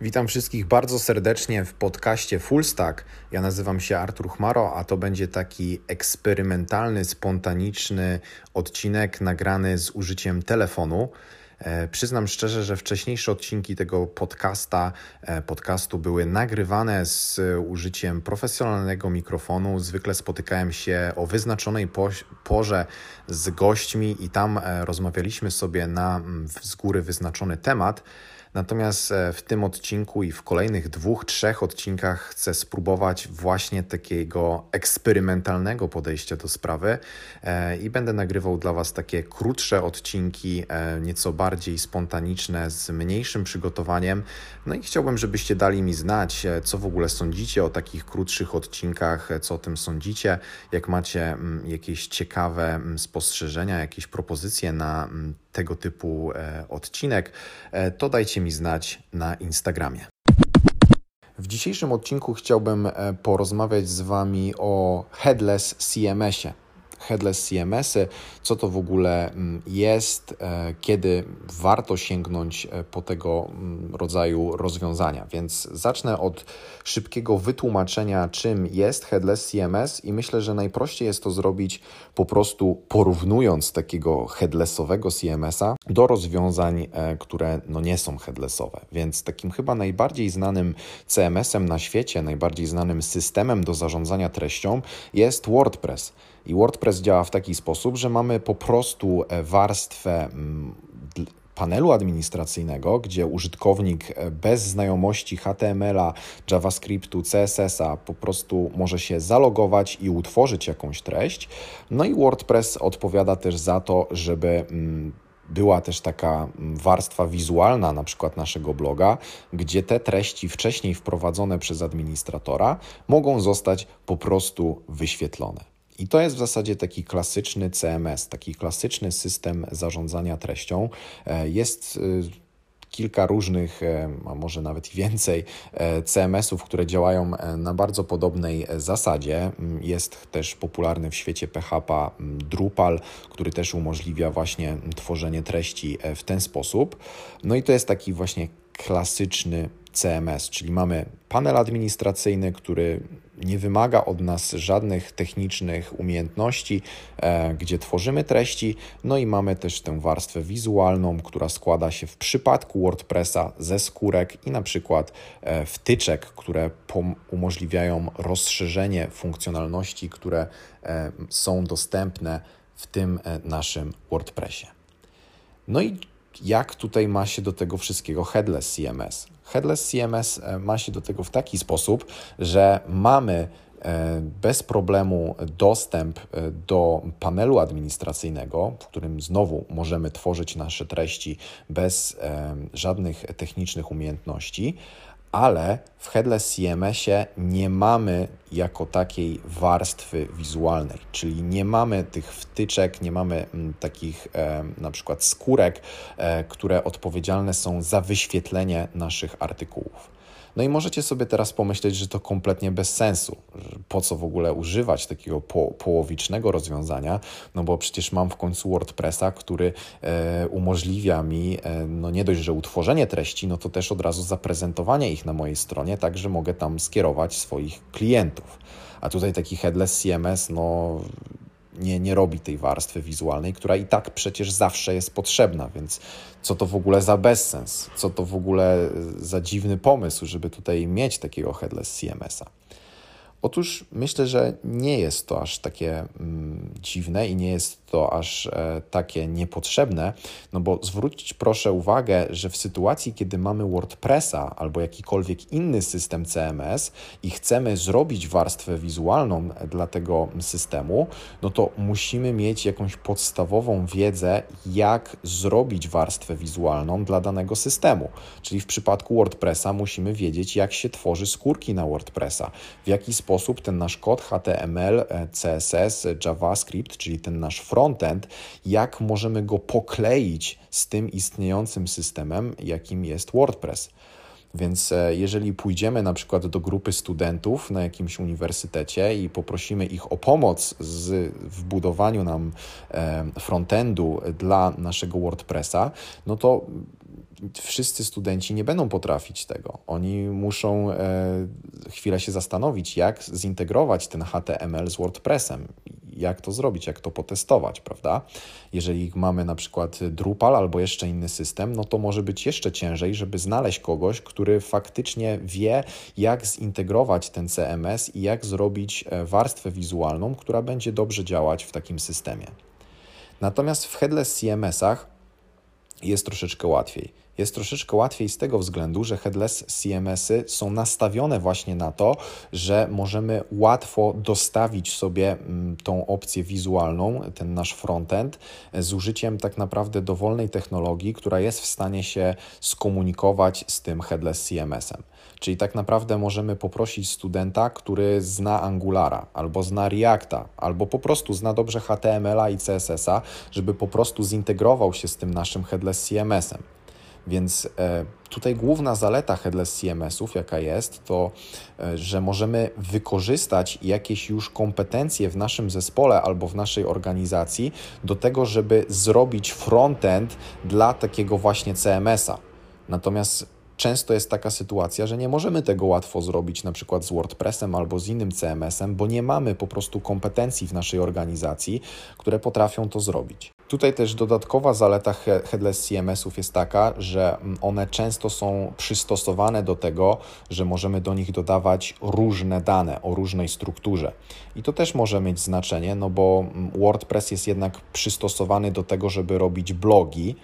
Witam wszystkich bardzo serdecznie w podcaście Full Stack. Ja nazywam się Artur Chmaro, a to będzie taki eksperymentalny, spontaniczny odcinek nagrany z użyciem telefonu. E, przyznam szczerze, że wcześniejsze odcinki tego podcasta, e, podcastu były nagrywane z użyciem profesjonalnego mikrofonu. Zwykle spotykałem się o wyznaczonej porze z gośćmi i tam e, rozmawialiśmy sobie na z góry wyznaczony temat. Natomiast e, w tym odcinku i w kolejnych dwóch, trzech odcinkach chcę spróbować właśnie takiego eksperymentalnego podejścia do sprawy e, i będę nagrywał dla Was takie krótsze odcinki, e, nieco bardziej spontaniczne, z mniejszym przygotowaniem. No i chciałbym, żebyście dali mi znać, co w ogóle sądzicie o takich krótszych odcinkach, co o tym sądzicie, jak macie mm, jakieś ciekawe mm, spostrzeżenia, jakieś propozycje na mm, tego typu odcinek, to dajcie mi mi znać na Instagramie. W dzisiejszym odcinku chciałbym e, porozmawiać z Wami o Headless CMS-ie headless CMS-y, co to w ogóle mm, jest, e, kiedy warto sięgnąć e, po tego mm, rodzaju rozwiązania. Więc zacznę od szybkiego wytłumaczenia, czym jest headless CMS i myślę, że najprościej jest to zrobić po prostu porównując takiego headlessowego CMS-a do rozwiązań, e, które no nie są headlessowe. Więc takim chyba najbardziej znanym CMS-em na świecie, najbardziej znanym systemem do zarządzania treścią jest WordPress. I WordPress działa w taki sposób, że mamy po prostu e, warstwę mm, panelu administracyjnego, gdzie użytkownik e, bez znajomości HTML-a, JavaScriptu, CSS-a po prostu może się zalogować i utworzyć jakąś treść. No i WordPress odpowiada też za to, żeby mm, była też taka mm, warstwa wizualna, na przykład naszego bloga, gdzie te treści wcześniej wprowadzone przez administratora mogą zostać po prostu wyświetlone. I to jest w zasadzie taki klasyczny CMS, taki klasyczny system zarządzania treścią. E, jest y, kilka różnych, e, a może nawet więcej e, CMS-ów, które działają na bardzo podobnej zasadzie. Mm, jest też popularny w świecie PHP mm, Drupal, który też umożliwia właśnie tworzenie treści w ten sposób. No i to jest taki właśnie klasyczny CMS, czyli mamy panel administracyjny, który nie wymaga od nas żadnych technicznych umiejętności, e, gdzie tworzymy treści, no i mamy też tę warstwę wizualną, która składa się w przypadku WordPressa ze skórek i na przykład e, wtyczek, które umożliwiają rozszerzenie funkcjonalności, które e, są dostępne w tym naszym WordPressie. No i jak tutaj ma się do tego wszystkiego headless CMS? Headless CMS e, ma się do tego w taki sposób, że mamy e, bez problemu dostęp e, do panelu administracyjnego, w którym znowu możemy tworzyć nasze treści bez żadnych technicznych umiejętności, ale w Headless CMS-ie nie mamy jako takiej warstwy wizualnej, czyli nie mamy tych wtyczek, nie mamy mm, takich e, na przykład skórek, e, które odpowiedzialne są za wyświetlenie naszych artykułów. No i możecie sobie teraz pomyśleć, że to kompletnie bez sensu. Po co w ogóle używać takiego po, połowicznego rozwiązania? No bo przecież mam w końcu WordPressa, który e, umożliwia mi e, no nie dość, że utworzenie treści, no to też od razu zaprezentowanie ich na mojej stronie, tak że mogę tam skierować swoich klientów. A tutaj taki headless CMS, no nie, nie robi tej warstwy wizualnej, która i tak przecież zawsze jest potrzebna, więc co to w ogóle za bezsens, co to w ogóle za dziwny pomysł, żeby tutaj mieć takiego headless CMS-a. Otóż myślę, że nie jest to aż takie mm, dziwne i nie jest to aż e, takie niepotrzebne, no bo zwrócić proszę uwagę, że w sytuacji, kiedy mamy WordPressa albo jakikolwiek inny system CMS i chcemy zrobić warstwę wizualną dla tego systemu, no to musimy mieć jakąś podstawową wiedzę, jak zrobić warstwę wizualną dla danego systemu. Czyli w przypadku WordPressa musimy wiedzieć, jak się tworzy skórki na WordPressa, w jaki sposób ten nasz kod HTML, e, CSS, JavaScript, czyli ten nasz frontend, jak możemy go pokleić z tym istniejącym systemem, jakim jest WordPress. Więc e, jeżeli pójdziemy na przykład do grupy studentów na jakimś uniwersytecie i poprosimy ich o pomoc z, w budowaniu nam e, frontendu dla naszego WordPressa, no to wszyscy studenci nie będą potrafić tego. Oni muszą e, chwilę się zastanowić, jak zintegrować ten HTML z WordPressem, jak to zrobić, jak to potestować, prawda? Jeżeli mamy na przykład Drupal albo jeszcze inny system, no to może być jeszcze ciężej, żeby znaleźć kogoś, który faktycznie wie, jak zintegrować ten CMS i jak zrobić e, warstwę wizualną, która będzie dobrze działać w takim systemie. Natomiast w headless CMS-ach jest troszeczkę łatwiej. Jest troszeczkę łatwiej z tego względu, że headless CMS-y są nastawione właśnie na to, że możemy łatwo dostawić sobie mm, tą opcję wizualną, ten nasz frontend, z użyciem tak naprawdę dowolnej technologii, która jest w stanie się skomunikować z tym headless CMS-em. Czyli tak naprawdę możemy poprosić studenta, który zna Angulara, albo zna Reacta, albo po prostu zna dobrze HTML-a i CSS-a, żeby po prostu zintegrował się z tym naszym headless CMS-em. Więc e, tutaj główna zaleta headless CMS-ów, jaka jest, to e, że możemy wykorzystać jakieś już kompetencje w naszym zespole albo w naszej organizacji do tego, żeby zrobić frontend dla takiego właśnie CMS-a. Natomiast często jest taka sytuacja, że nie możemy tego łatwo zrobić na przykład z WordPressem albo z innym CMS-em, bo nie mamy po prostu kompetencji w naszej organizacji, które potrafią to zrobić. Tutaj też dodatkowa zaleta headless CMS-ów jest taka, że mm, one często są przystosowane do tego, że możemy do nich dodawać różne dane o różnej strukturze. I to też może mieć znaczenie, no bo mm, WordPress jest jednak przystosowany do tego, żeby robić blogi,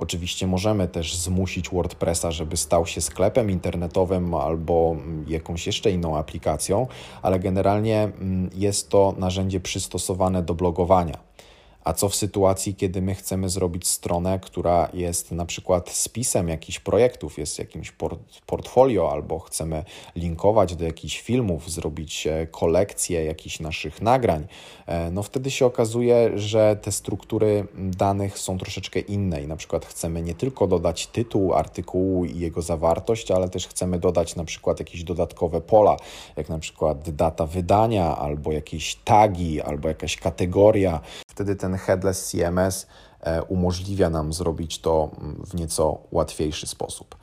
Oczywiście możemy też zmusić WordPressa, żeby stał się sklepem internetowym albo jakąś jeszcze inną aplikacją, ale generalnie mm, jest to narzędzie przystosowane do blogowania. A co w sytuacji, kiedy my chcemy zrobić stronę, która jest na przykład spisem jakichś projektów, jest jakimś portfolio, albo chcemy linkować do jakichś filmów, zrobić e, kolekcję jakichś naszych nagrań, e, no wtedy się okazuje, że te struktury danych są troszeczkę inne i na przykład chcemy nie tylko dodać tytuł artykułu i jego zawartość, ale też chcemy dodać na przykład jakieś dodatkowe pola, jak na przykład data wydania, albo jakieś tagi, albo jakaś kategoria. Wtedy ten headless CMS e, umożliwia nam zrobić to mm, w nieco łatwiejszy sposób.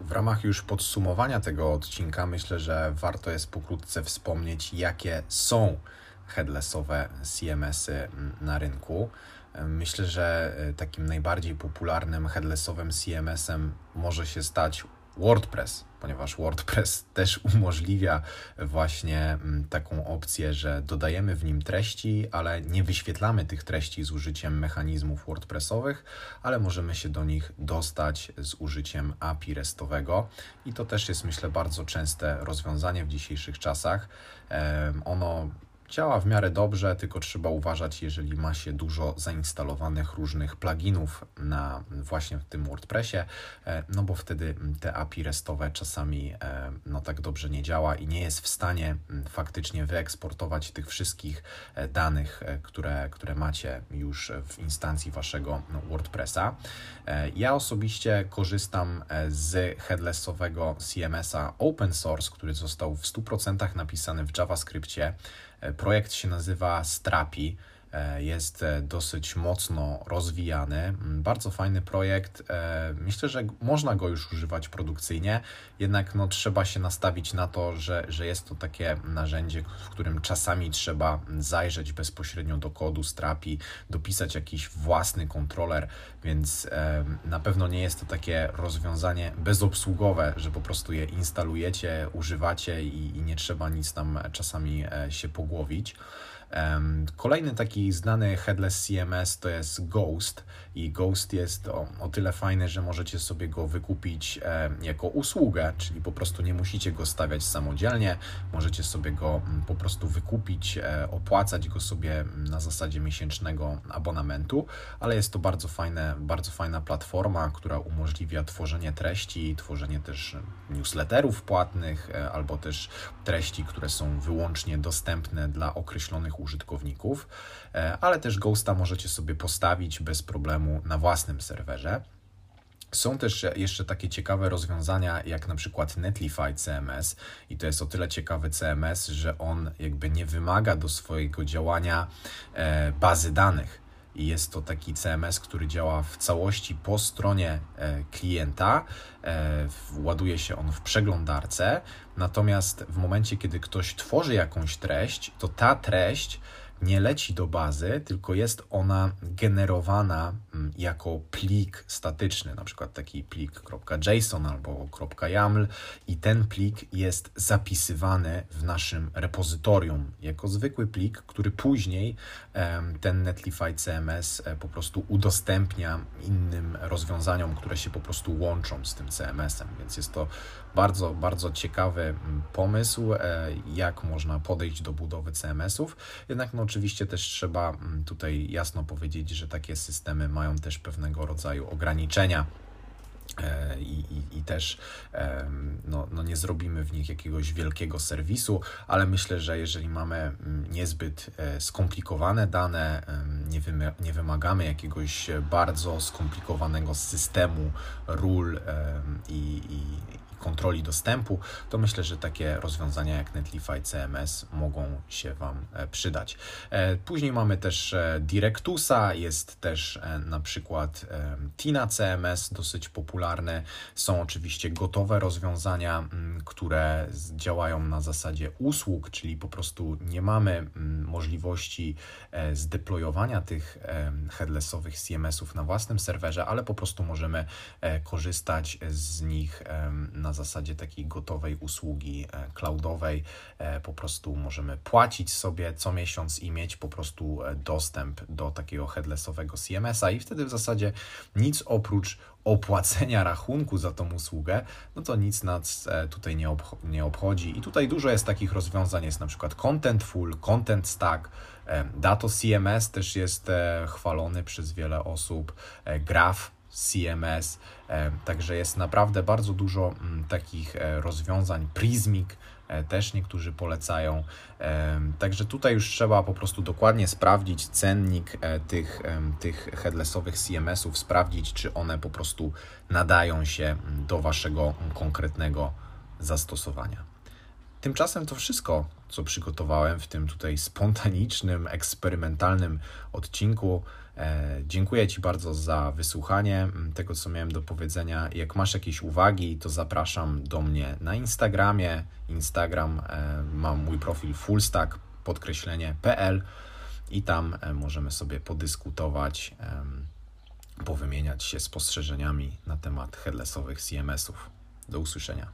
W ramach już podsumowania tego odcinka myślę, że warto jest pokrótce wspomnieć, jakie są headlessowe CMS-y mm, na rynku. E, myślę, że e, takim najbardziej popularnym headlessowym CMS-em może się stać WordPress, ponieważ WordPress też umożliwia właśnie mm, taką opcję, że dodajemy w nim treści, ale nie wyświetlamy tych treści z użyciem mechanizmów WordPressowych, ale możemy się do nich dostać z użyciem API RESTowego i to też jest myślę bardzo częste rozwiązanie w dzisiejszych czasach. Ono Działa w miarę dobrze, tylko trzeba uważać, jeżeli ma się dużo zainstalowanych różnych pluginów na właśnie w tym WordPressie, e, no bo wtedy te API restowe czasami e, no tak dobrze nie działa i nie jest w stanie faktycznie wyeksportować tych wszystkich e, danych, które, które macie już w instancji waszego WordPressa. Ja osobiście korzystam z headlessowego CMS-a open source, który został w 100% napisany w JavaScriptie. Projekt się nazywa Strapi. E, jest e, dosyć mocno rozwijany. Mm, bardzo fajny projekt. E, myślę, że można go już używać produkcyjnie, jednak no, trzeba się nastawić na to, że, że jest to takie narzędzie, w którym czasami trzeba zajrzeć bezpośrednio do kodu Strapi, dopisać jakiś własny kontroler, więc na pewno nie jest to takie rozwiązanie bezobsługowe, że po prostu je instalujecie, używacie i, i nie trzeba nic tam czasami się pogłowić. Kolejny taki znany headless CMS to jest Ghost i Ghost jest o, o tyle fajny, że możecie sobie go wykupić jako usługę, czyli po prostu nie musicie go stawiać samodzielnie, możecie sobie go mm, po prostu wykupić, e, opłacać go sobie na zasadzie miesięcznego abonamentu, ale jest to bardzo fajne, bardzo fajna platforma, która umożliwia tworzenie treści, tworzenie też newsletterów płatnych e, albo też treści, które są wyłącznie dostępne dla określonych użytkowników, e, ale też Ghosta możecie sobie postawić bez problemu na własnym serwerze. Są też jeszcze takie ciekawe rozwiązania, jak na przykład Netlify CMS, i to jest o tyle ciekawy CMS, że on jakby nie wymaga do swojego działania e, bazy danych. Jest to taki CMS, który działa w całości po stronie e, klienta. E, ładuje się on w przeglądarce. Natomiast w momencie, kiedy ktoś tworzy jakąś treść, to ta treść nie leci do bazy, tylko jest ona generowana mm, jako plik statyczny, na przykład taki plik .json albo .yaml i ten plik jest zapisywany w naszym repozytorium jako zwykły plik, który później ten Netlify CMS e, po prostu udostępnia innym rozwiązaniom, które się po prostu łączą z tym CMS-em, więc jest to bardzo, bardzo ciekawy mm, pomysł, e, jak można podejść do budowy CMS-ów. Jednak no, oczywiście też trzeba mm, tutaj jasno powiedzieć, że takie systemy mają też pewnego rodzaju ograniczenia. E, I, i, I, też no, no nie zrobimy w nich jakiegoś wielkiego serwisu, ale myślę, że jeżeli mamy mm, niezbyt e, skomplikowane dane, nie, wymy, nie wymagamy jakiegoś bardzo skomplikowanego systemu ról i, kontroli dostępu, to myślę, że takie rozwiązania jak Netlify CMS mogą się Wam e, przydać. E, później mamy też e, Directusa, jest też na przykład Tina CMS, dosyć popularne. Są oczywiście gotowe rozwiązania, które działają na zasadzie usług, czyli po prostu nie mamy możliwości zdeployowania tych headlessowych CMS-ów na własnym serwerze, ale po prostu możemy korzystać z nich na zasadzie takiej gotowej usługi e, cloudowej. E, po prostu możemy płacić sobie co miesiąc i mieć po prostu e, dostęp do takiego headlessowego CMS-a i wtedy w zasadzie nic oprócz opłacenia rachunku za tą usługę, no to nic nas tutaj nie, obch nie obchodzi. I tutaj dużo jest takich rozwiązań, jest na przykład Contentful, Content Stack, Dato CMS też jest chwalony przez wiele osób, Graph CMS, e, także jest naprawdę bardzo dużo mm, takich e, rozwiązań. Prismic e, też niektórzy polecają. Także tutaj już trzeba po prostu dokładnie sprawdzić cennik tych, tych headlessowych CMS-ów, sprawdzić, czy one po prostu nadają się mm, do Waszego konkretnego zastosowania. Tymczasem to wszystko, co przygotowałem w tym tutaj spontanicznym, eksperymentalnym odcinku. E, dziękuję Ci bardzo za wysłuchanie tego, co miałem do powiedzenia. Jak masz jakieś uwagi, to zapraszam do mnie na Instagramie. Instagram e, mam mój profil fullstack podkreślenie PL i tam e, możemy sobie podyskutować, powymieniać się spostrzeżeniami na temat headlessowych CMS-ów. Do usłyszenia.